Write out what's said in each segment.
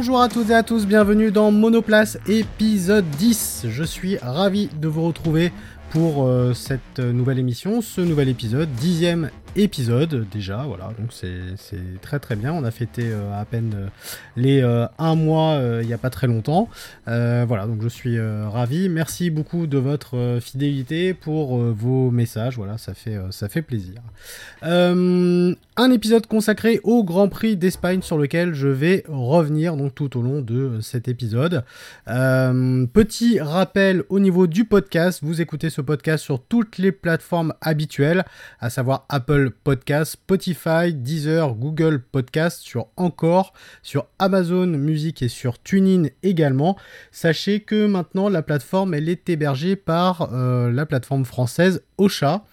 Bonjour à toutes et à tous, bienvenue dans Monoplace épisode 10. Je suis ravi de vous retrouver pour euh, cette nouvelle émission, ce nouvel épisode, dixième épisode déjà, voilà, donc c'est très très bien. On a fêté euh, à peine euh, les un mois il n'y a pas très longtemps. voilà, donc je suis ravi. Merci beaucoup de votre fidélité pour vos messages, voilà, ça fait, ça fait plaisir. un épisode consacré au Grand Prix d'Espagne sur lequel je vais revenir donc tout au long de cet épisode. petit rappel au niveau du podcast, vous écoutez ce podcast sur toutes les plateformes habituelles, à savoir Apple Podcast, Spotify, Deezer, Google Podcast, sur Encore, sur Amazon Music et sur TuneIn également. Sachez que maintenant la plateforme elle est hébergée par euh, la plateforme française Ocha.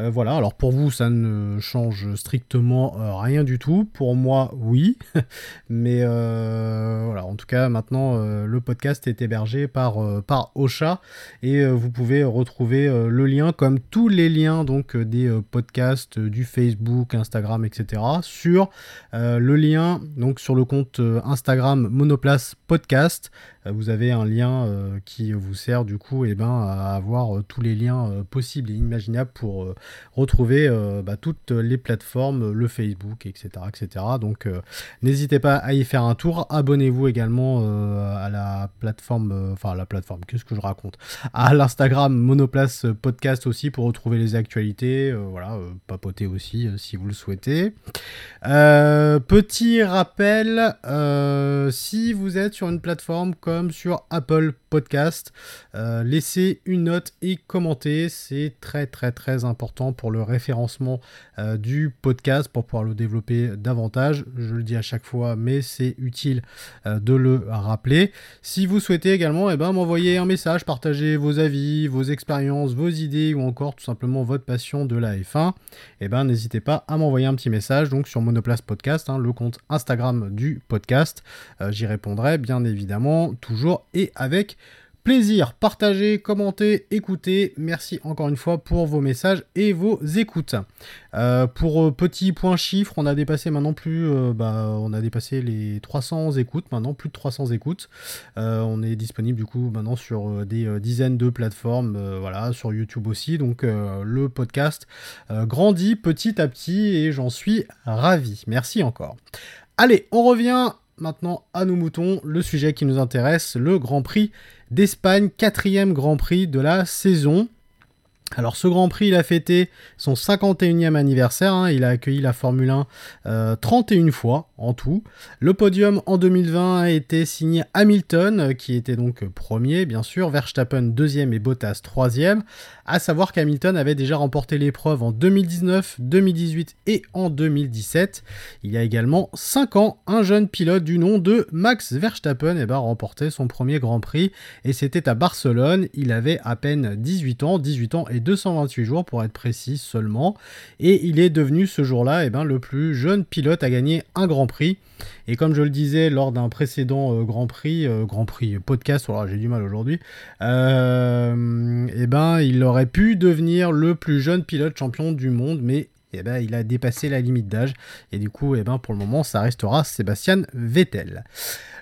Euh, voilà, alors pour vous, ça ne change strictement euh, rien du tout. Pour moi, oui. Mais euh, voilà, en tout cas, maintenant, le podcast est hébergé par, par Ocha et vous pouvez retrouver le lien, comme tous les liens donc des podcasts du Facebook, Instagram, etc., sur le lien donc sur le compte Instagram Monoplace Podcast. Vous avez un lien qui vous sert du coup et eh ben, à avoir tous les liens possibles et imaginables pour retrouver euh, bah, toutes les plateformes, le Facebook, etc. etc. Donc euh, n'hésitez pas à y faire un tour. Abonnez-vous également euh, à la plateforme, enfin la plateforme, qu'est-ce que je raconte? À l'Instagram Monoplace Podcast aussi pour retrouver les actualités. voilà, papoter aussi si vous le souhaitez. petit rappel, si vous êtes sur une plateforme comme sur Apple Podcast, laissez une note et commentez. C'est très très très important pour le référencement euh, du podcast, pour pouvoir le développer davantage. Je le dis à chaque fois, mais c'est utile euh, de le rappeler. Si vous souhaitez également eh ben, m'envoyer un message, partager vos avis, vos expériences, vos idées ou encore tout simplement votre passion de la F1, eh ben, n'hésitez pas à m'envoyer un petit message donc sur Monoplace Podcast, hein, le compte Instagram du podcast. Euh, j'y répondrai bien évidemment toujours et avec plaisir. Partagez, commentez, écoutez. Merci encore une fois pour vos messages et vos écoutes. Euh, pour euh, petit point chiffre, on a dépassé maintenant plus, euh, bah, on a dépassé les 300 écoutes maintenant, plus de 300 écoutes. on est disponible du coup maintenant sur des dizaines de plateformes, voilà, sur YouTube aussi. Donc le podcast grandit petit à petit et j'en suis ravi. Merci encore. Allez, on revient maintenant à nos moutons, le sujet qui nous intéresse, le Grand Prix d'Espagne, quatrième Grand Prix de la saison. Alors ce Grand Prix, il a fêté son 51e anniversaire, hein. il a accueilli la Formule 1 31 euh, fois en tout. Le podium en 2020 a été signé Hamilton, qui était donc premier bien sûr, Verstappen deuxième et Bottas troisième. À savoir qu'Hamilton avait déjà remporté l'épreuve en 2019, 2018 et en 2017. Il y a également 5 ans, un jeune pilote du nom de Max Verstappen eh ben, remportait son premier Grand Prix et c'était à Barcelone. Il avait à peine 18 ans, 18 ans et 228 jours pour être précis seulement. Et il est devenu ce jour-là eh ben, le plus jeune pilote à gagner un Grand Prix. Et comme je le disais lors d'un précédent euh, Grand Prix, euh, Grand Prix podcast, voilà, j'ai du mal aujourd'hui, euh, eh ben, il aurait pu devenir le plus jeune pilote champion du monde, mais eh ben, il a dépassé la limite d'âge. Et du coup, eh ben, pour le moment, ça restera Sébastien Vettel.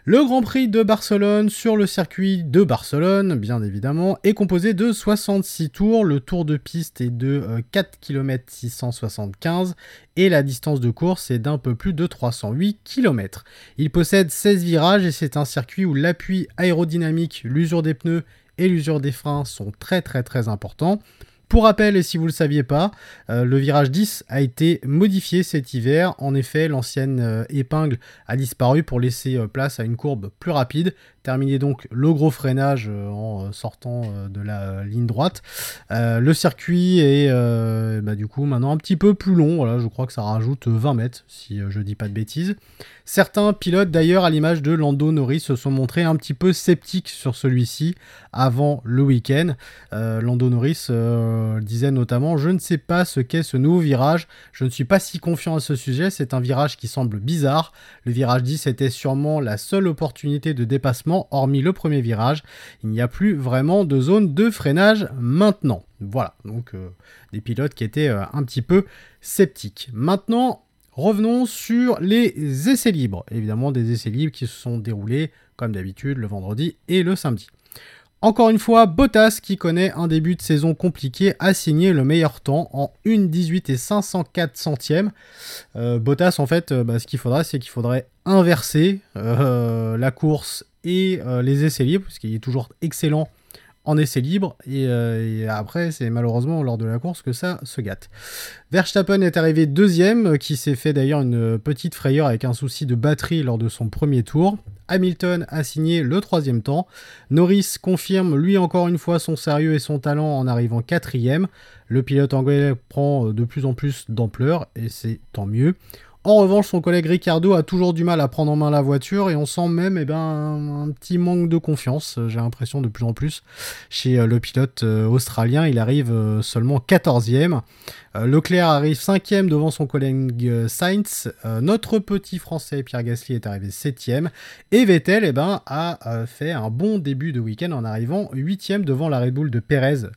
Le Grand Prix de Barcelone sur le circuit de Barcelone, bien évidemment, est composé de 66 tours. Le tour de piste est de 4 km 675 et la distance de course est d'un peu plus de 308 km. Il possède 16 virages et c'est un circuit où l'appui aérodynamique, l'usure des pneus et l'usure des freins sont très très très importants. Pour rappel, et si vous ne le saviez pas, euh, le virage 10 a été modifié cet hiver. En effet, l'ancienne euh, épingle a disparu pour laisser euh, place à une courbe plus rapide. Terminé donc le gros freinage en sortant de la ligne droite. le circuit est bah, du coup maintenant un petit peu plus long. Voilà, je crois que ça rajoute 20 mètres, si je dis pas de bêtises. Certains pilotes d'ailleurs, à l'image de Lando Norris, se sont montrés un petit peu sceptiques sur celui-ci avant le week-end. Lando Norris disait notamment Je ne sais pas ce qu'est ce nouveau virage, je ne suis pas si confiant à ce sujet, c'est un virage qui semble bizarre. Le virage 10 était sûrement la seule opportunité de dépassement, hormis le premier virage. Il n'y a plus vraiment de zone de freinage maintenant. Voilà, donc euh, des pilotes qui étaient euh, un petit peu sceptiques. Maintenant, Revenons sur les essais libres. Évidemment, des essais libres qui se sont déroulés, comme d'habitude, le vendredi et le samedi. Encore une fois, Bottas, qui connaît un début de saison compliqué, a signé le meilleur temps en 1,18 et 504 centièmes. Euh, Bottas, en fait, bah, ce qu'il faudra, c'est qu'il faudrait inverser la course et les essais libres, parce qu'il est toujours excellent en essai libre. Euh, et, après, c'est malheureusement lors de la course que ça se gâte. Verstappen est arrivé deuxième, qui s'est fait d'ailleurs une petite frayeur avec un souci de batterie lors de son premier tour. Hamilton a signé le troisième temps. Norris confirme lui encore une fois son sérieux et son talent en arrivant quatrième. Le pilote anglais prend de plus en plus d'ampleur et c'est tant mieux. En revanche, son collègue Ricardo a toujours du mal à prendre en main la voiture et on sent même eh ben, un, petit manque de confiance, euh, j'ai l'impression de plus en plus, chez euh, le pilote euh, australien. Il arrive seulement 14e. Leclerc arrive 5e devant son collègue Sainz. notre petit français Pierre Gasly est arrivé 7e. Et Vettel eh ben, a fait un bon début de week-end en arrivant 8e devant la Red Bull de Perez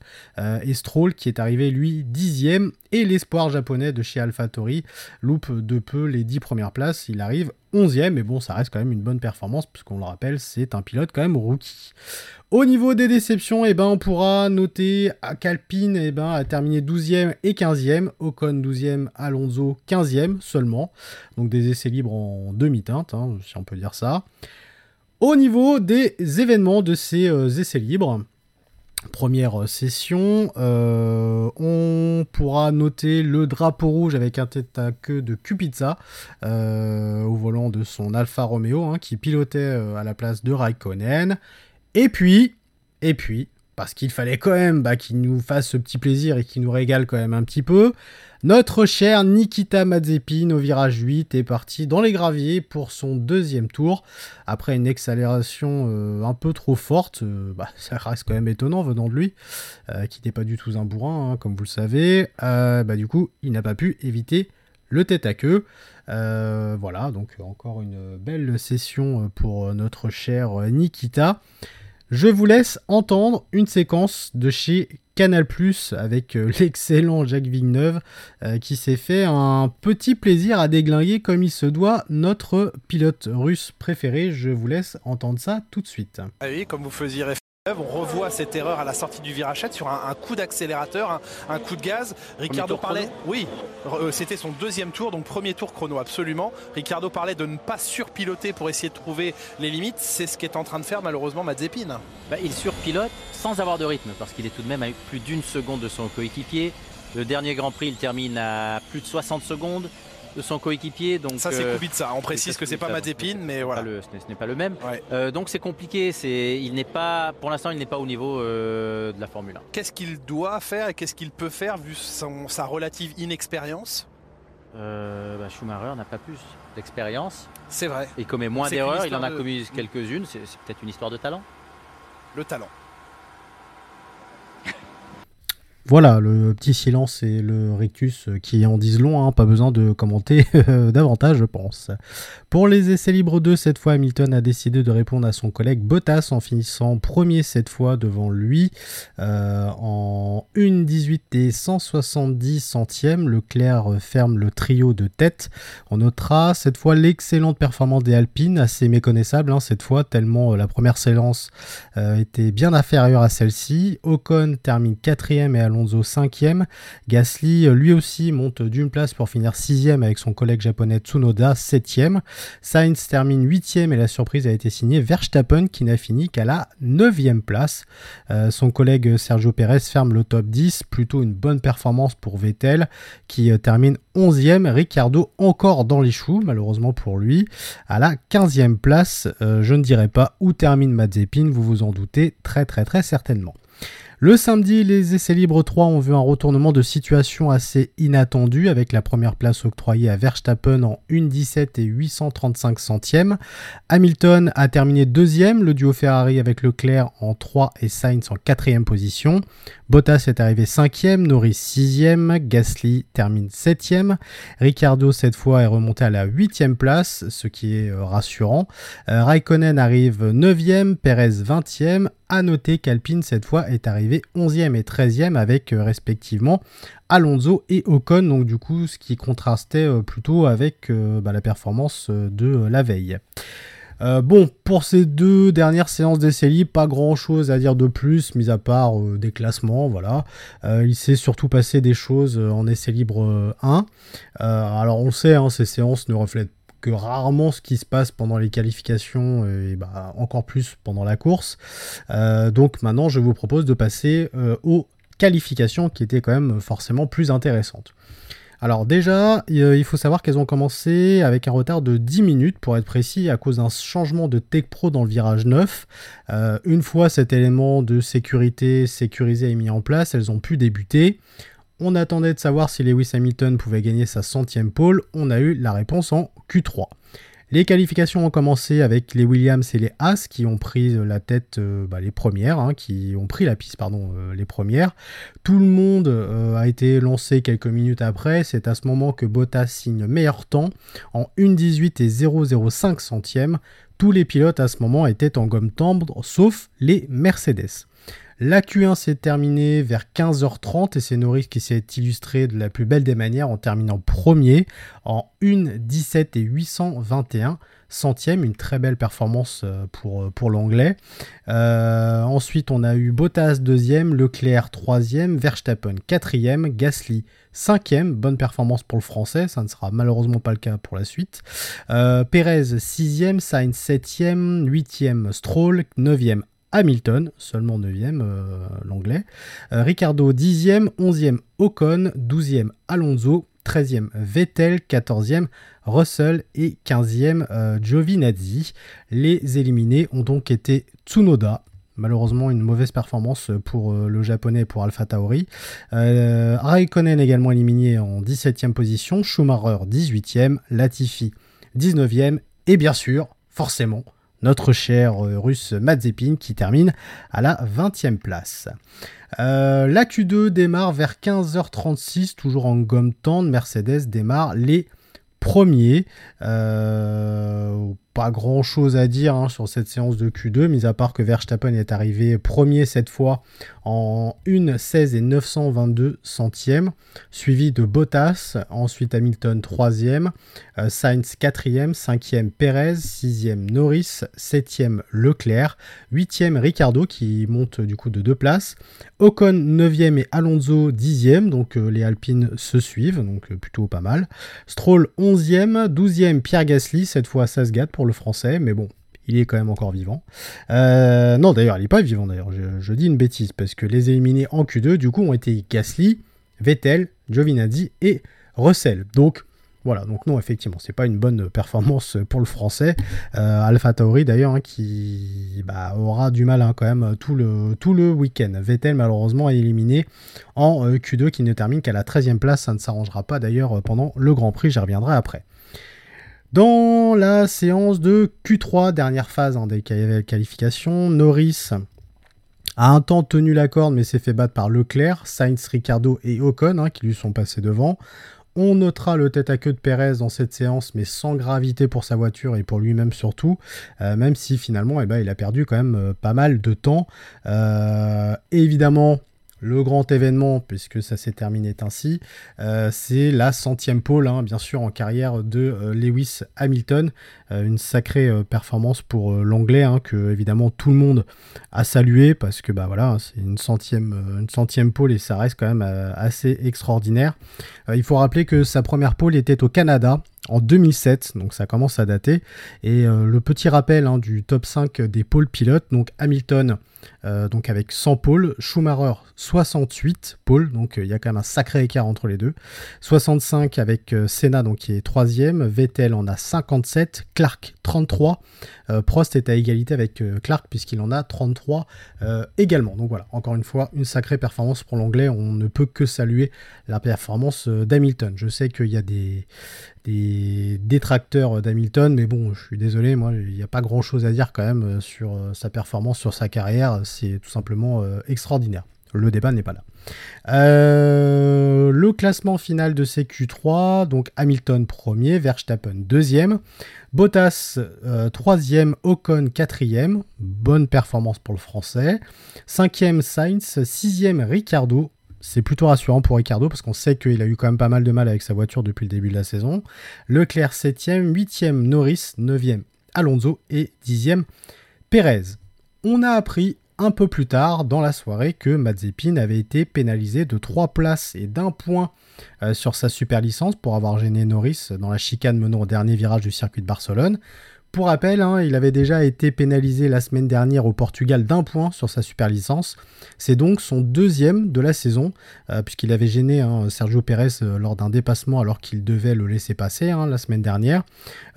et Stroll qui est arrivé lui 10e. Et l'espoir japonais de chez AlphaTauri loupe de peu les 10 premières places. Il arrive 11e, mais bon, ça reste quand même une bonne performance, puisqu'on le rappelle, c'est un pilote quand même rookie. Au niveau des déceptions, eh ben, on pourra noter qu'Alpine eh ben, a terminé 12e et 15e, Ocon 12e, Alonso 15e seulement. Donc des essais libres en demi-teinte, hein, si on peut dire ça. Au niveau des événements de ces euh, essais libres, première session. Euh, on pourra noter le drapeau rouge avec un tête à queue de Kubica euh, au volant de son Alfa Romeo hein, qui pilotait euh, à la place de Raikkonen. Et puis, et puis, parce qu'il fallait quand même bah, qu'il nous fasse ce petit plaisir et qu'il nous régale quand même un petit peu. Notre cher Nikita Mazepin au virage 8 est parti dans les graviers pour son deuxième tour. Après une accélération euh, un peu trop forte, euh, bah, ça reste quand même étonnant venant de lui, euh, qui n'est pas du tout un bourrin, hein, comme vous le savez. bah, du coup, il n'a pas pu éviter le tête à queue. voilà, donc encore une belle session pour notre cher Nikita. Je vous laisse entendre une séquence de chez Canal Plus avec euh, l'excellent Jacques Villeneuve euh, qui s'est fait un petit plaisir à déglinguer comme il se doit notre pilote russe préféré. Je vous laisse entendre ça tout de suite. Ah on revoit cette erreur à la sortie du virage sur un, coup d'accélérateur, un, coup de gaz. Ricardo parlait, oui, euh, c'était son deuxième tour, donc premier tour chrono absolument. Ricardo parlait de ne pas surpiloter pour essayer de trouver les limites. C'est ce qu'est en train de faire malheureusement Mazepin. Bah, il surpilote sans avoir de rythme parce qu'il est tout de même à plus d'une seconde de son coéquipier. Le dernier Grand Prix, il termine à plus de 60 secondes de son coéquipier. Donc ça c'est euh, ça. On précise que c'est pas Mazepin, mais voilà. ce n'est pas le même. Euh, donc c'est compliqué. C'est il n'est pas pour l'instant il n'est pas au niveau euh, de la Formule 1. Qu'est-ce qu'il doit faire et qu'est-ce qu'il peut faire vu son, sa relative inexpérience? Bah, Schumacher n'a pas plus d'expérience. C'est vrai. Il commet moins d'erreurs. Il en a commis quelques-unes. C'est peut-être une histoire de talent. Le talent. Voilà, le petit silence et le rictus qui en disent long, hein, pas besoin de commenter davantage, je pense. Pour les essais libres 2, cette fois, Hamilton a décidé de répondre à son collègue Bottas en finissant premier cette fois devant lui euh, en 1,18 et 170 centièmes. Leclerc ferme le trio de tête. On notera cette fois l'excellente performance des Alpines, assez méconnaissable hein, cette fois, tellement euh, la première séance euh, était bien inférieure à celle-ci. Ocon termine quatrième et Alonso 5e. Gasly, euh, lui aussi, monte d'une place pour finir 6e avec son collègue japonais Tsunoda 7e. Sainz termine 8e et la surprise a été signée Verstappen qui n'a fini qu'à la 9e place. Euh, son collègue Sergio Perez ferme le top 10, plutôt une bonne performance pour Vettel qui euh, termine 11e. Ricardo encore dans les choux, malheureusement pour lui, à la 15e place. je ne dirais pas où termine Mazepin, vous vous en doutez très très très certainement. Le samedi, les essais libres 3 ont vu un retournement de situation assez inattendu avec la première place octroyée à Verstappen en 1,17 et 835 centièmes. Hamilton a terminé deuxième, le duo Ferrari avec Leclerc en 3 et Sainz en quatrième position. Bottas est arrivé cinquième, Norris sixième, Gasly termine septième. Ricardo cette fois est remonté à la huitième place, ce qui est euh, rassurant. Euh, Raikkonen arrive neuvième, Perez vingtième, Noter qu'Alpine, cette fois, est arrivé 11e et 13e avec respectivement Alonso et Ocon, donc du coup, ce qui contrastait plutôt avec bah, la performance de la veille. Euh, bon, pour ces deux dernières séances d'essai libre, pas grand chose à dire de plus, mis à part euh, des classements, voilà. Euh, il s'est surtout passé des choses en essai libre 1. alors on sait, hein, ces séances ne reflètent que rarement ce qui se passe pendant les qualifications et bah, encore plus pendant la course. donc maintenant, je vous propose de passer aux qualifications qui étaient quand même forcément plus intéressantes. Alors déjà, il faut savoir qu'elles ont commencé avec un retard de 10 minutes pour être précis à cause d'un changement de Tech Pro dans le virage 9. Euh, une fois cet élément de sécurité sécurisé et mis en place, elles ont pu débuter. On attendait de savoir si Lewis Hamilton pouvait gagner sa centième pole. On a eu la réponse en Q3. Les qualifications ont commencé avec les Williams et les Haas qui ont pris la tête euh, bah, les premières, hein, qui ont pris la piste pardon euh, les premières. Tout le monde euh, a été lancé quelques minutes après. C'est à ce moment que Bottas signe meilleur temps en 1.18 et 0,05 centièmes. Tous les pilotes à ce moment étaient en gomme tendre, sauf les Mercedes. La Q1 s'est terminée vers 15h30 et c'est Norris qui s'est illustré de la plus belle des manières en terminant premier en 1,17 et 821 centièmes, une très belle performance euh, pour, euh, pour l'anglais. Euh, ensuite, on a eu Bottas deuxième, Leclerc troisième, Verstappen quatrième, Gasly cinquième, bonne performance pour le français, ça ne sera malheureusement pas le cas pour la suite. Perez sixième, Sainz septième, huitième Stroll, neuvième Hamilton, seulement 9e euh, l'anglais. Euh, Ricardo 10e, 11e Ocon, 12e Alonso, 13e Vettel, 14e Russell et 15e euh, Giovinazzi. Les éliminés ont donc été Tsunoda, malheureusement une mauvaise performance pour le japonais pour Alpha Tauri. Raikkonen également éliminé en 17e position, Schumacher 18e, Latifi 19e et bien sûr, forcément, notre cher euh, russe Mazepin qui termine à la 20e place. Euh, la Q2 démarre vers 15h36, toujours en gomme tendre. Mercedes démarre les premiers. Euh, pas grand chose à dire hein, sur cette séance de Q2, mis à part que Verstappen est arrivé premier cette fois en 1 16 et 922 centièmes, suivi de Bottas, ensuite Hamilton 3e, euh, Sainz 4e, 5e Perez, 6e Norris, 7e Leclerc, 8e Ricardo qui monte du coup de deux places, Ocon 9e et Alonso 10e, donc euh, les Alpines se suivent, donc plutôt pas mal, Stroll 11e, 12e Pierre Gasly, cette fois ça se gâte le français, mais bon, il est quand même encore vivant. Euh, non, d'ailleurs, il n'est pas vivant, d'ailleurs, je, dis une bêtise, parce que les éliminés en Q2, du coup, ont été Gasly, Vettel, Giovinazzi et Russell. Donc, voilà, donc non, effectivement, c'est pas une bonne performance pour le français. Euh, Alpha Tauri, d'ailleurs, hein, qui bah, aura du mal hein, quand même tout le, tout le week-end. Vettel, malheureusement, est éliminé en euh, Q2, qui ne termine qu'à la 13e place. Ça ne s'arrangera pas, d'ailleurs, pendant le Grand Prix, j'y reviendrai après. Dans la séance de Q3, dernière phase hein, des qualifications, Norris a un temps tenu la corde mais s'est fait battre par Leclerc, Sainz, Ricardo et Ocon hein, qui lui sont passés devant. On notera le tête à queue de Perez dans cette séance, mais sans gravité pour sa voiture et pour lui-même surtout, euh, même si finalement eh ben, il a perdu quand même euh, pas mal de temps. Euh, évidemment, le grand événement, puisque ça s'est terminé ainsi, euh, c'est la centième pole, hein, bien sûr, en carrière de euh, Lewis Hamilton. Euh, une sacrée performance pour l'anglais, hein, que évidemment tout le monde a salué, parce que bah voilà, c'est une centième, pole et ça reste quand même assez extraordinaire. il faut rappeler que sa première pole était au Canada, en 2007, donc ça commence à dater. Et le petit rappel hein, du top 5 des pôles pilotes, donc Hamilton euh, donc avec 100 pôles, Schumacher 68 pôles, donc euh, il y a quand même un sacré écart entre les deux. 65 avec euh, Senna, donc qui est troisième, Vettel en a 57, Clark 33, Prost est à égalité avec Clark puisqu'il en a 33 également. Donc voilà, encore une fois, une sacrée performance pour l'anglais, on ne peut que saluer la performance d'Hamilton. Je sais qu'il y a des, des détracteurs d'Hamilton, mais bon, je suis désolé, moi, il n'y a pas grand chose à dire quand même sur sa performance, sur sa carrière c'est tout simplement euh, extraordinaire. le débat n'est pas là. Euh, le classement final de CQ3, donc Hamilton premier, Verstappen deuxième, Bottas euh, troisième, Ocon quatrième, bonne performance pour le français, cinquième Sainz, sixième Ricardo, c'est plutôt rassurant pour Ricardo parce qu'on sait qu'il a eu quand même pas mal de mal avec sa voiture depuis le début de la saison. Leclerc 7ème, 8ème Norris, 9ème Alonso et 10ème Pérez. On a appris un peu plus tard dans la soirée que Mazepin avait été pénalisé de 3 places et d'un point euh, sur sa super licence pour avoir gêné Norris dans la chicane menant au dernier virage du circuit de Barcelone. Pour rappel, hein, il avait déjà été pénalisé la semaine dernière au Portugal d'un point sur sa super licence. C'est donc son deuxième de la saison, euh, puisqu'il avait gêné hein, Sergio Pérez euh, lors d'un dépassement alors qu'il devait le laisser passer hein, la semaine dernière.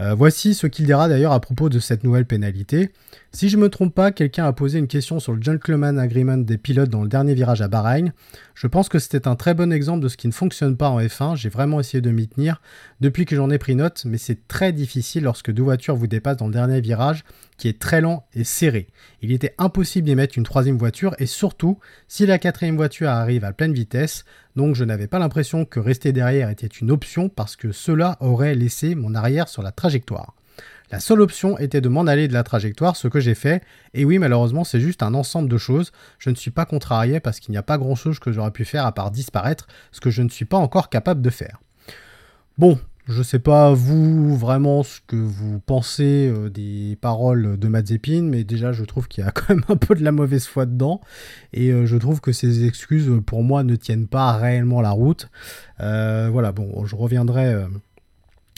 Euh, voici ce qu'il dira d'ailleurs à propos de cette nouvelle pénalité. Si je ne me trompe pas, quelqu'un a posé une question sur le Gentleman Agreement des pilotes dans le dernier virage à Bahreïn. Je pense que c'était un très bon exemple de ce qui ne fonctionne pas en F1. J'ai vraiment essayé de m'y tenir depuis que j'en ai pris note, mais c'est très difficile lorsque deux voitures vous dépassent dans le dernier virage qui est très lent et serré. Il était impossible d'y mettre une troisième voiture et surtout si la quatrième voiture arrive à pleine vitesse, donc je n'avais pas l'impression que rester derrière était une option parce que cela aurait laissé mon arrière sur la trajectoire. La seule option était de m'en aller de la trajectoire, ce que j'ai fait. Et oui, malheureusement, c'est juste un ensemble de choses. Je ne suis pas contrarié parce qu'il n'y a pas grand-chose que j'aurais pu faire à part disparaître, ce que je ne suis pas encore capable de faire. Bon, je sais pas vous vraiment ce que vous pensez euh, des paroles de Mazepin, mais déjà je trouve qu'il y a quand même un peu de la mauvaise foi dedans, et euh, je trouve que ces excuses pour moi ne tiennent pas réellement la route. Euh, voilà, bon, je reviendrai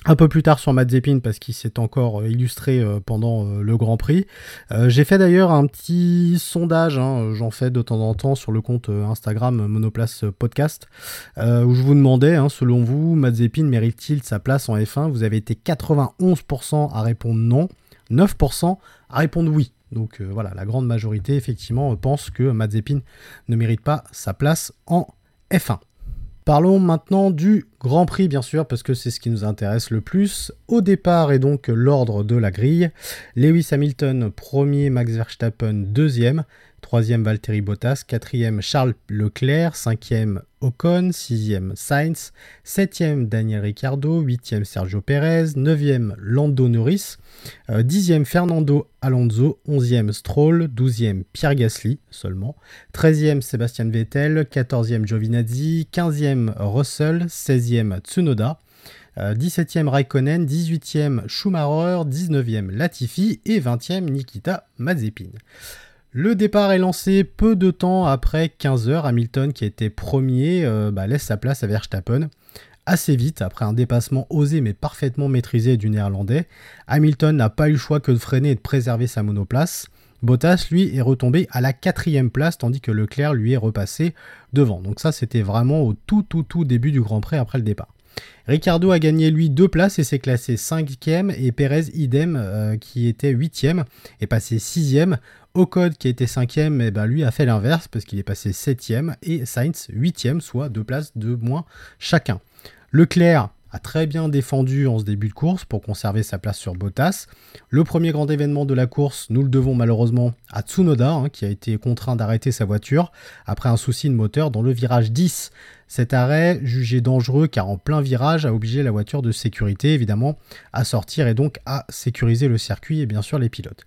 un peu plus tard sur Mazepin parce qu'il s'est encore euh, illustré euh, pendant euh, le Grand Prix. J'ai fait d'ailleurs un petit sondage, hein, j'en fais de temps en temps sur le compte Instagram Monoplace Podcast, où je vous demandais, hein, selon vous, Mazepin mérite-t-il sa place en F1 Vous avez été 91% à répondre non, 9% à répondre oui. Donc voilà, la grande majorité effectivement pense que Mazepin ne mérite pas sa place en F1. Parlons maintenant du Grand Prix, bien sûr, parce que c'est ce qui nous intéresse le plus. Au départ, et donc l'ordre de la grille, Lewis Hamilton, premier, Max Verstappen, deuxième, troisième Valtteri Bottas, quatrième Charles Leclerc, cinquième Ocon, sixième Sainz, septième Daniel Ricciardo, huitième Sergio Perez, neuvième Lando Norris, euh, dixième Fernando Alonso, onzième Stroll, douzième Pierre Gasly seulement, treizième Sébastien Vettel, quatorzième Giovinazzi, quinzième Russell, seizième Tsunoda, 17e euh, Raikkonen, 18e Schumacher, 19e Latifi. Et 20e Nikita Mazepin. Le départ est lancé peu de temps après 15 heures. Hamilton, qui était premier, euh, bah, laisse sa place à Verstappen. Assez vite, après un dépassement osé mais parfaitement maîtrisé du néerlandais, Hamilton n'a pas eu le choix que de freiner et de préserver sa monoplace. Bottas, lui, est retombé à la quatrième place, tandis que Leclerc, lui, est repassé devant. Donc ça, c'était vraiment au tout, tout, tout début du Grand Prix après le départ. Ricardo a gagné lui deux places et s'est classé cinquième et Perez idem euh, qui était huitième est passé sixième. Ocon qui était cinquième, et eh ben lui a fait l'inverse parce qu'il est passé septième et Sainz huitième, soit deux places de moins chacun. Leclerc a très bien défendu en ce début de course pour conserver sa place sur Bottas. Le premier grand événement de la course, nous le devons malheureusement à Tsunoda, hein, qui a été contraint d'arrêter sa voiture après un souci de moteur dans le virage 10. Cet arrêt, jugé dangereux car en plein virage, a obligé la voiture de sécurité évidemment à sortir et donc à sécuriser le circuit et bien sûr les pilotes.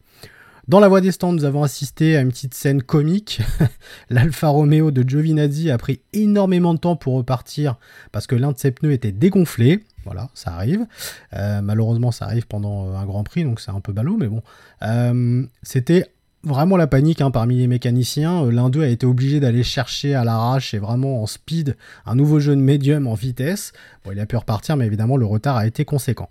Dans la voie des stands, nous avons assisté à une petite scène comique. L'Alfa Romeo de Giovinazzi a pris énormément de temps pour repartir parce que l'un de ses pneus était dégonflé. Voilà, ça arrive. Euh, malheureusement, ça arrive pendant euh, un Grand Prix, donc c'est un peu ballot, mais bon. Euh, c'était vraiment la panique hein, parmi les mécaniciens. L'un d'eux a été obligé d'aller chercher à l'arrache et vraiment en speed un nouveau jeune médium en vitesse. Bon, il a pu repartir, mais évidemment, le retard a été conséquent.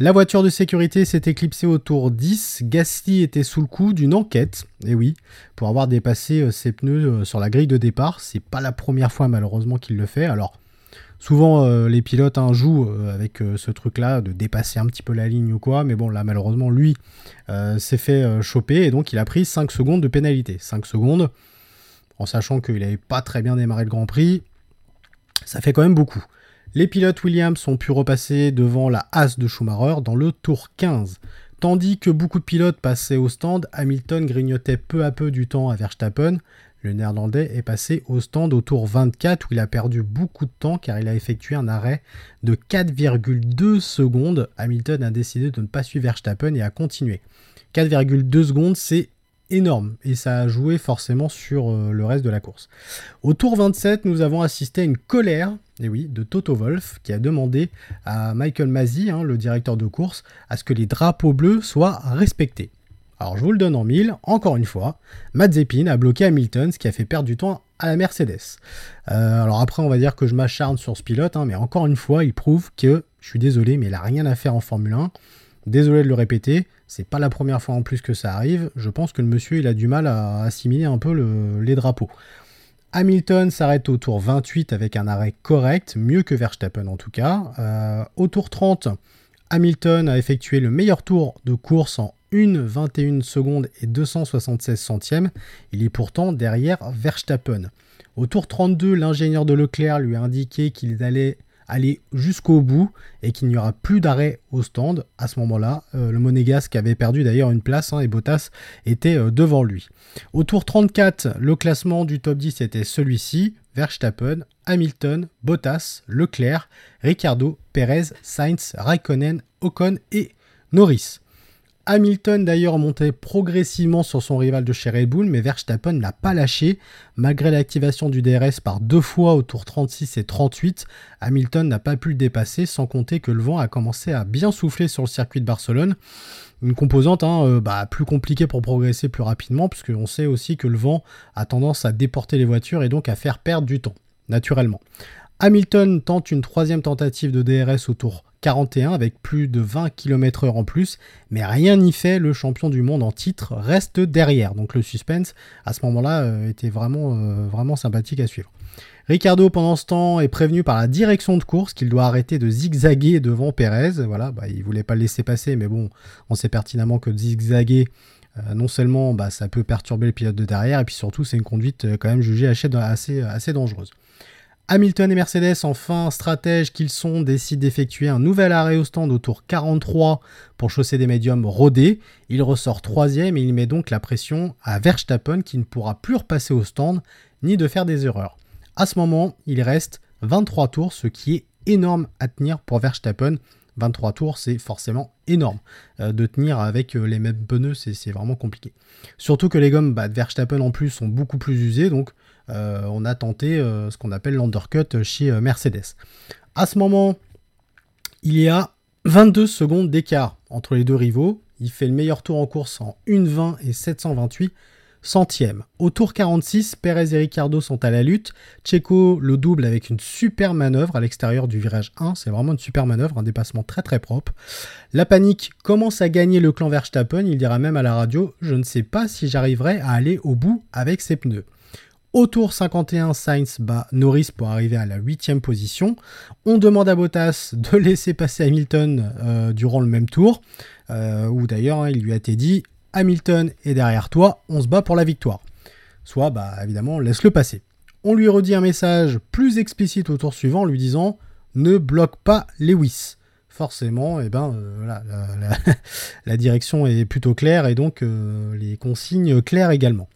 La voiture de sécurité s'est éclipsée au tour 10. Gasly était sous le coup d'une enquête, et oui, pour avoir dépassé euh, ses pneus euh, sur la grille de départ. C'est pas la première fois malheureusement qu'il le fait. Alors, souvent euh, les pilotes hein, jouent avec ce truc-là de dépasser un petit peu la ligne ou quoi, mais bon, là malheureusement, lui s'est fait choper et donc il a pris 5 secondes de pénalité. 5 secondes, en sachant qu'il n'avait pas très bien démarré le Grand Prix, ça fait quand même beaucoup. Les pilotes Williams ont pu repasser devant la Haas de Schumacher dans le tour 15. Tandis que beaucoup de pilotes passaient au stand, Hamilton grignotait peu à peu du temps à Verstappen. Le néerlandais est passé au stand au tour 24 où il a perdu beaucoup de temps car il a effectué un arrêt de 4,2 secondes. Hamilton a décidé de ne pas suivre Verstappen et a continué. 4,2 secondes, c'est énorme et ça a joué forcément sur euh, le reste de la course. Au tour 27, nous avons assisté à une colère, et oui, de Toto Wolf qui a demandé à Michael Masi, hein, le directeur de course, à ce que les drapeaux bleus soient respectés. Alors je vous le donne en mille, encore une fois, Mazepin a bloqué Hamilton, ce qui a fait perdre du temps à la Mercedes. Euh, alors après on va dire que je m'acharne sur ce pilote, hein, mais encore une fois il prouve que, je suis désolé, mais il n'a rien à faire en Formule 1. Désolé de le répéter, c'est pas la première fois en plus que ça arrive. Je pense que le monsieur il a du mal à assimiler un peu les drapeaux. Hamilton s'arrête au tour 28 avec un arrêt correct, mieux que Verstappen en tout cas. Euh, au tour 30, Hamilton a effectué le meilleur tour de course en 1 21 secondes et 276 centièmes. Il est pourtant derrière Verstappen. Au tour 32, l'ingénieur de Leclerc lui a indiqué qu'il allait aller jusqu'au bout et qu'il n'y aura plus d'arrêt au stand à ce moment-là. Euh, le Monégasque avait perdu d'ailleurs une place hein, et Bottas était euh, devant lui. Au tour 34, le classement du top 10 était celui-ci. Verstappen, Hamilton, Bottas, Leclerc, Ricardo, Perez, Sainz, Raikkonen, Ocon et Norris. Hamilton d'ailleurs montait progressivement sur son rival de chez Red mais Verstappen n'a pas lâché. Malgré l'activation du DRS par deux fois au tour 36 et 38, Hamilton n'a pas pu le dépasser, sans compter que le vent a commencé à bien souffler sur le circuit de Barcelone. Une composante hein, euh, bah, plus compliquée pour progresser plus rapidement, puisqu'on sait aussi que le vent a tendance à déporter les voitures et donc à faire perdre du temps, naturellement. Hamilton tente une troisième tentative de DRS au tour 41 avec plus de 20 km/h en plus, mais rien n'y fait, le champion du monde en titre reste derrière. Donc le suspense à ce moment-là euh, était vraiment, euh, vraiment sympathique à suivre. Ricardo, pendant ce temps, est prévenu par la direction de course qu'il doit arrêter de zigzaguer devant Perez. Voilà, bah, il voulait pas le laisser passer, mais bon, on sait pertinemment que zigzaguer, euh, non seulement bah, ça peut perturber le pilote de derrière, et puis surtout c'est une conduite quand même jugée assez dangereuse. Hamilton et Mercedes, enfin stratèges qu'ils sont, décident d'effectuer un nouvel arrêt au stand au tour 43 pour chausser des médiums rodés. Il ressort troisième et il met donc la pression à Verstappen qui ne pourra plus repasser au stand ni de faire des erreurs. À ce moment, il reste 23 tours, ce qui est énorme à tenir pour Verstappen. 23 tours, c'est forcément énorme. Euh, de tenir avec euh, les mêmes pneus, c'est vraiment compliqué. Surtout que les gommes bah, de Verstappen en plus sont beaucoup plus usées, donc on a tenté euh, ce qu'on appelle l'undercut chez euh, Mercedes. À ce moment, il y a 22 secondes d'écart entre les deux rivaux. Il fait le meilleur tour en course en 1,20 et 728 centièmes. Au tour 46, Perez et Ricardo sont à la lutte. Checo le double avec une super manœuvre à l'extérieur du virage 1. C'est vraiment une super manœuvre, un dépassement très très propre. La panique commence à gagner le clan Verstappen. Il dira même à la radio Je ne sais pas si j'arriverai à aller au bout avec ces pneus. Au tour 51, Sainz bat Norris pour arriver à la 8 position. On demande à Bottas de laisser passer Hamilton euh, durant le même tour, euh, où d'ailleurs hein, il lui a été dit Hamilton est derrière toi, on se bat pour la victoire. Soit, bah évidemment, laisse-le passer. On lui redit un message plus explicite au tour suivant, lui disant ne bloque pas Lewis. Forcément, eh ben, euh, la, direction est plutôt claire et donc les consignes claires également.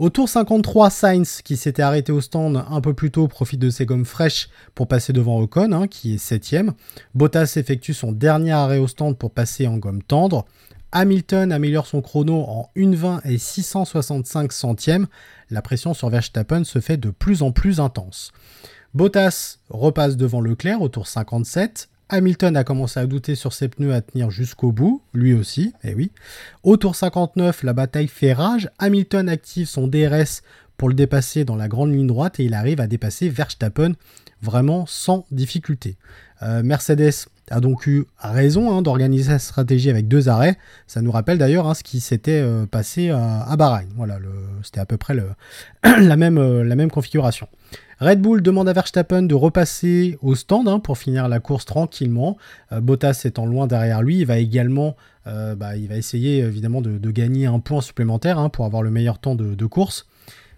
Au tour 53, Sainz, qui s'était arrêté au stand un peu plus tôt, profite de ses gommes fraîches pour passer devant Ocon, hein, qui est 7ème. Bottas effectue son dernier arrêt au stand pour passer en gomme tendre. Hamilton améliore son chrono en 1,20 et 665 centièmes. La pression sur Verstappen se fait de plus en plus intense. Bottas repasse devant Leclerc au tour 57. Hamilton a commencé à douter sur ses pneus à tenir jusqu'au bout, lui aussi, et eh oui. Au tour 59, la bataille fait rage. Hamilton active son DRS pour le dépasser dans la grande ligne droite et il arrive à dépasser Verstappen vraiment sans difficulté. Euh, Mercedes a donc eu raison hein, d'organiser sa stratégie avec deux arrêts. Ça nous rappelle d'ailleurs hein, ce qui s'était euh, passé à, Bahreïn. Voilà, c'était à peu près euh, la même configuration. Red Bull demande à Verstappen de repasser au stand hein, pour finir la course tranquillement. Bottas étant loin derrière lui, il va également bah, il va essayer évidemment de, gagner un point supplémentaire pour avoir le meilleur temps de, course.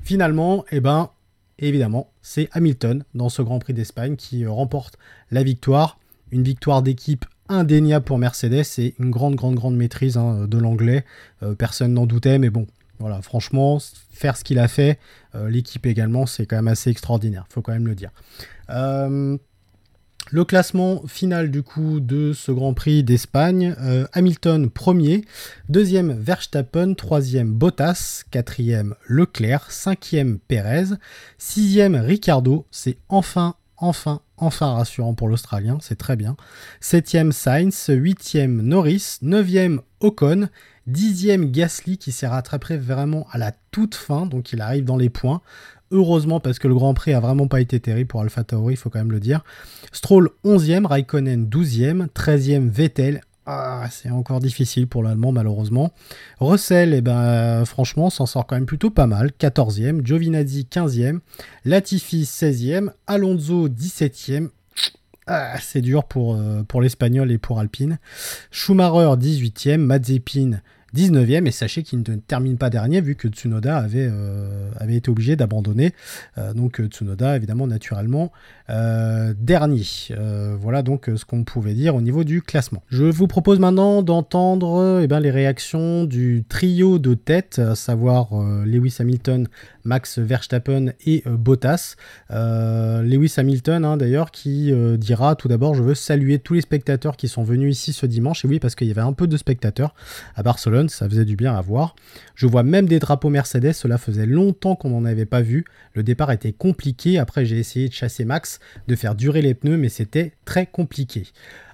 Finalement, eh ben, évidemment, c'est Hamilton dans ce Grand Prix d'Espagne qui remporte la victoire une victoire d'équipe indéniable pour Mercedes et une grande, grande, grande maîtrise hein, de l'anglais. Euh, personne n'en doutait, mais bon, Voilà, franchement, faire ce qu'il a fait, l'équipe également, c'est quand même assez extraordinaire, faut quand même le dire. Le classement final du coup de ce Grand Prix d'Espagne, Hamilton premier, deuxième Verstappen, troisième Bottas, quatrième Leclerc, cinquième Perez, sixième Ricardo, c'est enfin enfin, enfin rassurant pour l'Australien, c'est très bien. Septième Sainz, huitième Norris, neuvième Ocon, dixième Gasly qui s'est rattrapé vraiment à la toute fin, donc il arrive dans les points. Heureusement parce que le Grand Prix a vraiment pas été terrible pour Alpha Tauri, il faut quand même le dire. Stroll 11e, Raikkonen 12e, 13e Vettel, ah, c'est encore difficile pour l'allemand malheureusement. Russell, eh ben, franchement, s'en sort quand même plutôt pas mal. 14e, Giovinazzi 15e, Latifi 16e, Alonso 17e. Ah, c'est dur pour, euh, pour l'Espagnol et pour Alpine. Schumacher 18e, Mazepin 19e, et sachez qu'il ne termine pas dernier vu que Tsunoda avait, euh, avait été obligé d'abandonner. Euh, donc Tsunoda, évidemment, naturellement, dernier. voilà donc ce qu'on pouvait dire au niveau du classement. Je vous propose maintenant d'entendre eh ben, les réactions du trio de tête, à savoir Lewis Hamilton, Max Verstappen et Bottas. Lewis Hamilton, hein, d'ailleurs, qui dira tout d'abord, je veux saluer tous les spectateurs qui sont venus ici ce dimanche. Et oui, parce qu'il y avait un peu de spectateurs à Barcelone ça faisait du bien à voir. Je vois même des drapeaux Mercedes, cela faisait longtemps qu'on n'en avait pas vu. Le départ était compliqué, après j'ai essayé de chasser Max, de faire durer les pneus, mais c'était très compliqué.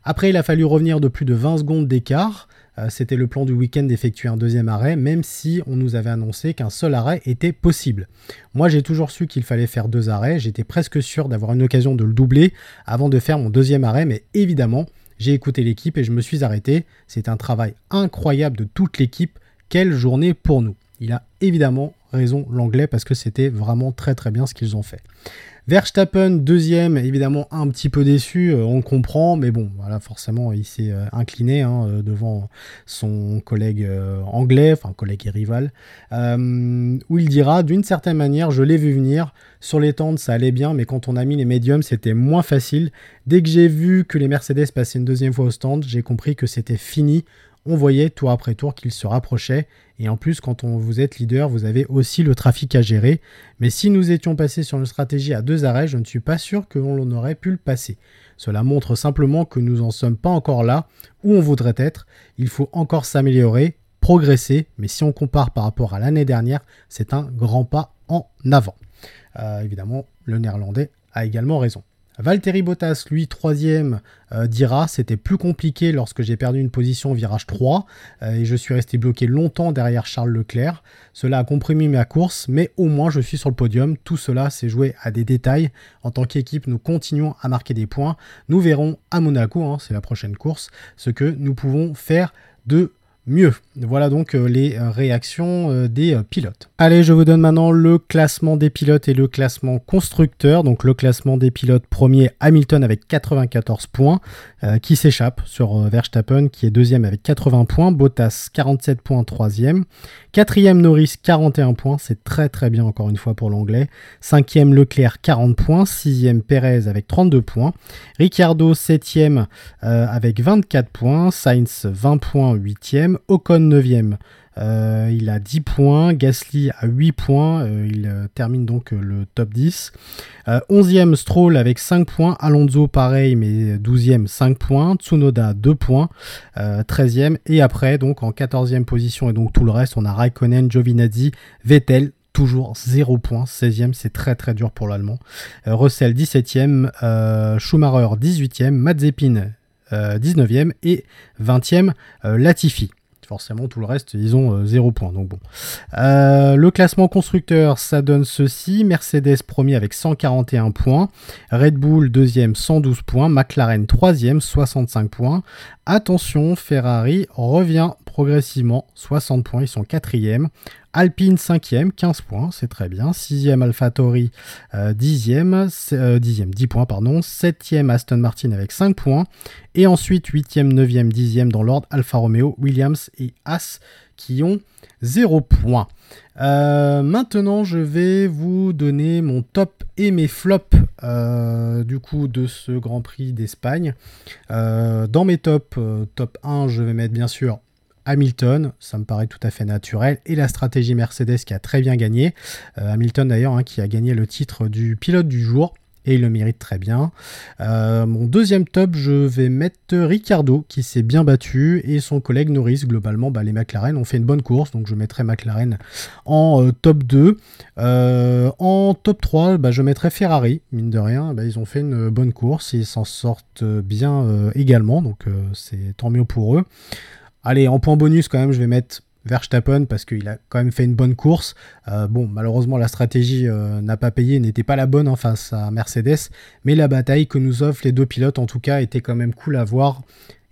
Après il a fallu revenir de plus de 20 secondes d'écart. Euh, c'était le plan du week-end d'effectuer un deuxième arrêt, même si on nous avait annoncé qu'un seul arrêt était possible. Moi j'ai toujours su qu'il fallait faire deux arrêts, j'étais presque sûr d'avoir une occasion de le doubler avant de faire mon deuxième arrêt, mais évidemment j'ai écouté l'équipe et je me suis arrêté. C'est un travail incroyable de toute l'équipe. Quelle journée pour nous. Il a évidemment raison l'anglais parce que c'était vraiment très très bien ce qu'ils ont fait. Verstappen, deuxième, évidemment un petit peu déçu, euh, on comprend, mais bon, voilà, forcément, il s'est euh, incliné hein, euh, devant son collègue anglais, enfin collègue et rival, où il dira, d'une certaine manière, je l'ai vu venir, sur les tentes, ça allait bien, mais quand on a mis les médiums, c'était moins facile. Dès que j'ai vu que les Mercedes passaient une deuxième fois au stand, j'ai compris que c'était fini on voyait tour après tour qu'il se rapprochait. Et en plus, quand on, vous êtes leader, vous avez aussi le trafic à gérer. Mais si nous étions passés sur une stratégie à deux arrêts, je ne suis pas sûr que l'on aurait pu le passer. Cela montre simplement que nous n'en sommes pas encore là où on voudrait être. Il faut encore s'améliorer, progresser. Mais si on compare par rapport à l'année dernière, c'est un grand pas en avant. Euh, évidemment, le néerlandais a également raison. Valtteri Bottas, lui, troisième, euh, dira c'était plus compliqué lorsque j'ai perdu une position au virage 3 euh, et je suis resté bloqué longtemps derrière Charles Leclerc. Cela a comprimé ma course, mais au moins je suis sur le podium. Tout cela s'est joué à des détails. En tant qu'équipe, nous continuons à marquer des points. Nous verrons à Monaco, hein, c'est la prochaine course, ce que nous pouvons faire de mieux. Voilà donc euh, les euh, réactions euh, des pilotes. Allez, je vous donne maintenant le classement des pilotes et le classement constructeur. Donc le classement des pilotes premier Hamilton avec 94 points qui s'échappe sur Verstappen qui est deuxième avec 80 points, Bottas 47 points troisième, quatrième Norris 41 points, c'est très très bien encore une fois pour l'anglais, cinquième Leclerc 40 points, sixième Perez avec 32 points, Ricciardo septième avec 24 points, Sainz 20 points huitième, Ocon 9e. Euh, il a 10 points, Gasly a 8 points, euh, il euh, termine donc le top 10. 11e Stroll avec 5 points, Alonso pareil mais 12e 5 points, Tsunoda 2 points, 13e et après donc en 14e position et donc tout le reste on a Raikkonen, Giovinazzi, Vettel, toujours 0 points, 16e c'est très très dur pour l'allemand. Russell 17e, Schumacher 18e, Mazepin 19e et 20e Latifi. Forcément, tout le reste, ils ont 0 euh, points. Donc bon. Euh, le classement constructeur, ça donne ceci. Mercedes premier avec 141 points. Red Bull deuxième, 112 points. McLaren troisième, 65 points. Attention, Ferrari revient progressivement, 60 points, ils sont quatrième. Alpine 5e, 15 points, c'est très bien. 6e AlphaTauri, 10e, 10e, 10 points, pardon. 7e Aston Martin avec 5 points. Et ensuite 8e, 9e, 10e dans l'ordre Alfa Romeo, Williams et As qui ont 0 points. Euh, maintenant, je vais vous donner mon top et mes flops euh, du coup de ce Grand Prix d'Espagne. Euh, dans mes tops, top 1, je vais mettre bien sûr Hamilton, ça me paraît tout à fait naturel, et la stratégie Mercedes qui a très bien gagné. Hamilton d'ailleurs hein, qui a gagné le titre du pilote du jour et il le mérite très bien. Euh, mon deuxième top, je vais mettre Ricardo qui s'est bien battu et son collègue Norris. Globalement, bah, les McLaren ont fait une bonne course, donc je mettrai McLaren en euh, top 2. Euh, en top 3, bah, je mettrai Ferrari, mine de rien. Bah, ils ont fait une bonne course, ils s'en sortent bien également, donc c'est tant mieux pour eux. Allez, en point bonus quand même, je vais mettre Verstappen parce qu'il a quand même fait une bonne course. Euh, bon, malheureusement, la stratégie euh, n'a pas payé, n'était pas la bonne en face à Mercedes, mais la bataille que nous offrent les deux pilotes, en tout cas, était quand même cool à voir.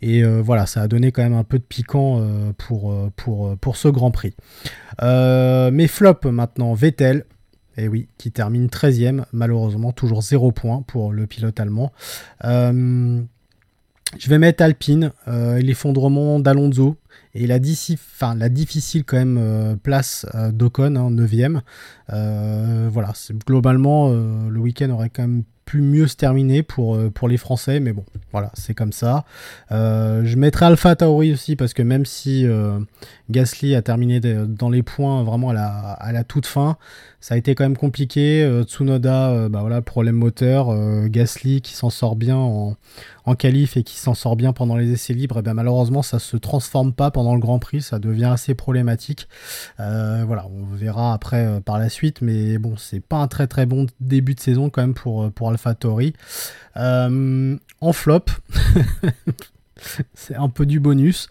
Et euh, voilà, ça a donné quand même un peu de piquant pour, ce Grand Prix. mes flops maintenant, Vettel. Et eh oui, qui termine 13e, malheureusement, toujours 0 points pour le pilote allemand. Je vais mettre Alpine, l'effondrement d'Alonso, et la, difficile quand même euh, place euh, d'Ocon, en 9ème. Euh, voilà, globalement, le week-end aurait quand même pu mieux se terminer pour, les Français, mais bon, voilà, c'est comme ça. je mettrai Alpha Tauri aussi, parce que même si Gasly a terminé dans les points vraiment à la toute fin, ça a été quand même compliqué. Tsunoda, bah voilà, problème moteur. Gasly qui s'en sort bien en, en qualif et qui s'en sort bien pendant les essais libres, et eh bien malheureusement ça se transforme pas pendant le Grand Prix, ça devient assez problématique. Euh, voilà, on verra après euh, par la suite, mais bon, c'est pas un très très bon début de saison quand même pour, euh, pour AlphaTauri. en flop, c'est un peu du bonus.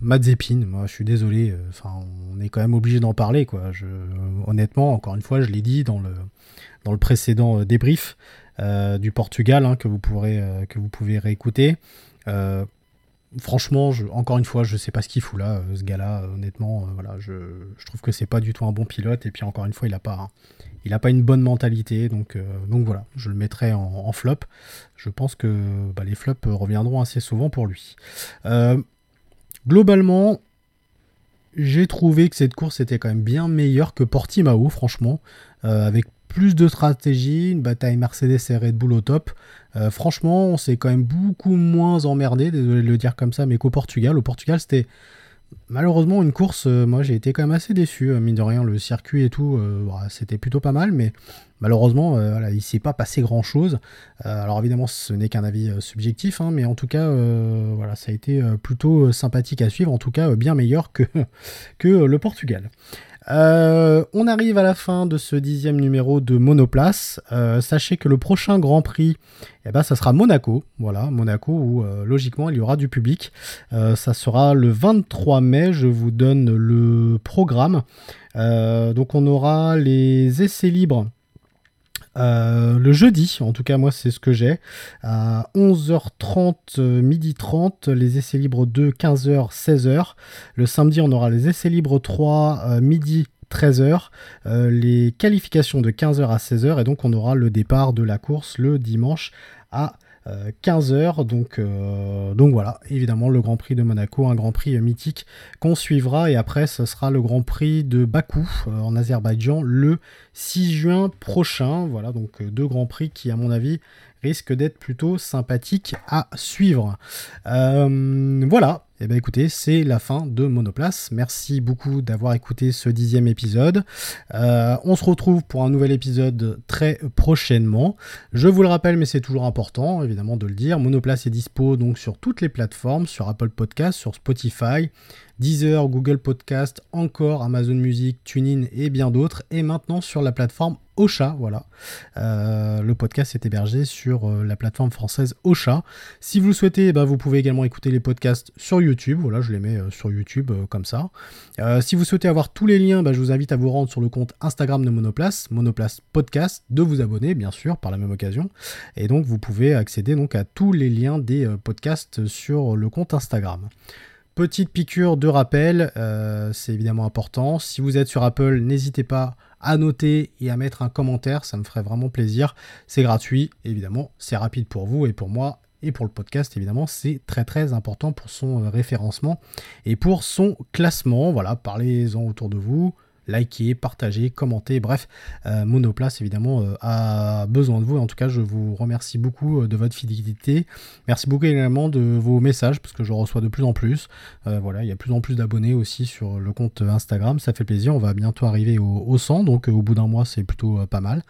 Mazepin, moi je suis désolé, enfin on est quand même obligé d'en parler quoi. Je, honnêtement, encore une fois, je l'ai dit dans le, précédent débrief, euh, du Portugal hein, que, vous euh, pouvez réécouter. Euh, franchement, encore une fois, je sais pas ce qu'il fout là, ce gars-là. honnêtement, voilà, je, trouve que c'est pas du tout un bon pilote. Et puis encore une fois, il a pas, pas une bonne mentalité. Donc, donc voilà, je le mettrai en, flop. Je pense que bah, les flops reviendront assez souvent pour lui. Globalement, j'ai trouvé que cette course était quand même bien meilleure que Portimao, franchement, avec plus de stratégie, une bataille Mercedes et Red Bull au top. Euh, franchement, on s'est quand même beaucoup moins emmerdé, désolé de le dire comme ça, mais qu'au Portugal. Au Portugal, c'était malheureusement une course, euh, moi j'ai été quand même assez déçu, euh, mine de rien, le circuit et tout, bah, c'était plutôt pas mal, mais malheureusement, voilà, il s'est pas passé grand chose. alors évidemment, ce n'est qu'un avis subjectif, hein, mais en tout cas, voilà, ça a été plutôt sympathique à suivre, en tout cas bien meilleur que, que le Portugal. Euh, on arrive à la fin de ce dixième numéro de Monoplace. Euh, sachez que le prochain Grand Prix, eh ben, ça sera Monaco. Voilà, Monaco où euh, logiquement il y aura du public. ça sera le 23 mai. Je vous donne le programme. donc on aura les essais libres euh, le jeudi, en tout cas moi c'est ce que j'ai, à 11h30, euh, midi 30, les essais libres 2, 15h, 16h. Le samedi on aura les essais libres 3, euh, midi 13h, les qualifications de 15h à 16h et donc on aura le départ de la course le dimanche à 15h. Euh, donc, euh, donc voilà, évidemment, le Grand Prix de Monaco, un Grand Prix mythique qu'on suivra. Et après, ce sera le Grand Prix de Bakou euh, en Azerbaïdjan le 6 juin prochain. Voilà, donc deux Grands Prix qui, à mon avis, risquent d'être plutôt sympathiques à suivre. voilà, eh bien écoutez, c'est la fin de Monoplace. Merci beaucoup d'avoir écouté ce dixième épisode. Euh, on se retrouve pour un nouvel épisode très prochainement. Je vous le rappelle, mais c'est toujours important évidemment de le dire. Monoplace est dispo donc sur toutes les plateformes, sur Apple Podcast, sur Spotify, Deezer, Google Podcast, encore Amazon Music, TuneIn et bien d'autres. Et maintenant sur la plateforme Ocha, voilà. Euh, le podcast est hébergé sur euh, la plateforme française Ocha. Si vous le souhaitez, eh ben, vous pouvez également écouter les podcasts sur YouTube. Voilà, je les mets euh, sur YouTube comme ça. si vous souhaitez avoir tous les liens, ben, je vous invite à vous rendre sur le compte Instagram de Monoplace, Monoplace Podcast, de vous abonner, bien sûr, par la même occasion. Et donc, vous pouvez accéder donc à tous les liens des podcasts sur le compte Instagram. Petite piqûre de rappel, euh, c'est évidemment important. Si vous êtes sur Apple, n'hésitez pas à noter et à mettre un commentaire, ça me ferait vraiment plaisir. C'est gratuit, évidemment, c'est rapide pour vous et pour moi. Et pour le podcast, évidemment, c'est très très important pour son euh, référencement et pour son classement. Voilà, parlez-en autour de vous, likez, partagez, commentez. Bref, Monoplace évidemment a besoin de vous. En tout cas, je vous remercie beaucoup de votre fidélité. Merci beaucoup également de vos messages parce que je reçois de plus en plus. voilà, il y a de plus en plus d'abonnés aussi sur le compte Instagram. Ça fait plaisir. On va bientôt arriver au, au 100, donc au bout d'un mois, c'est plutôt pas mal.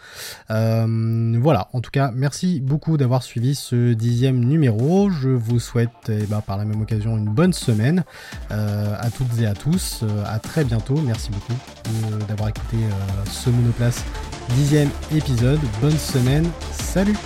voilà, en tout cas, merci beaucoup d'avoir suivi ce dixième numéro. Je vous souhaite eh ben, par la même occasion une bonne semaine euh, à toutes et à tous. Euh, à très bientôt. Merci beaucoup d'avoir écouté euh, ce monoplace dixième épisode. Bonne semaine. Salut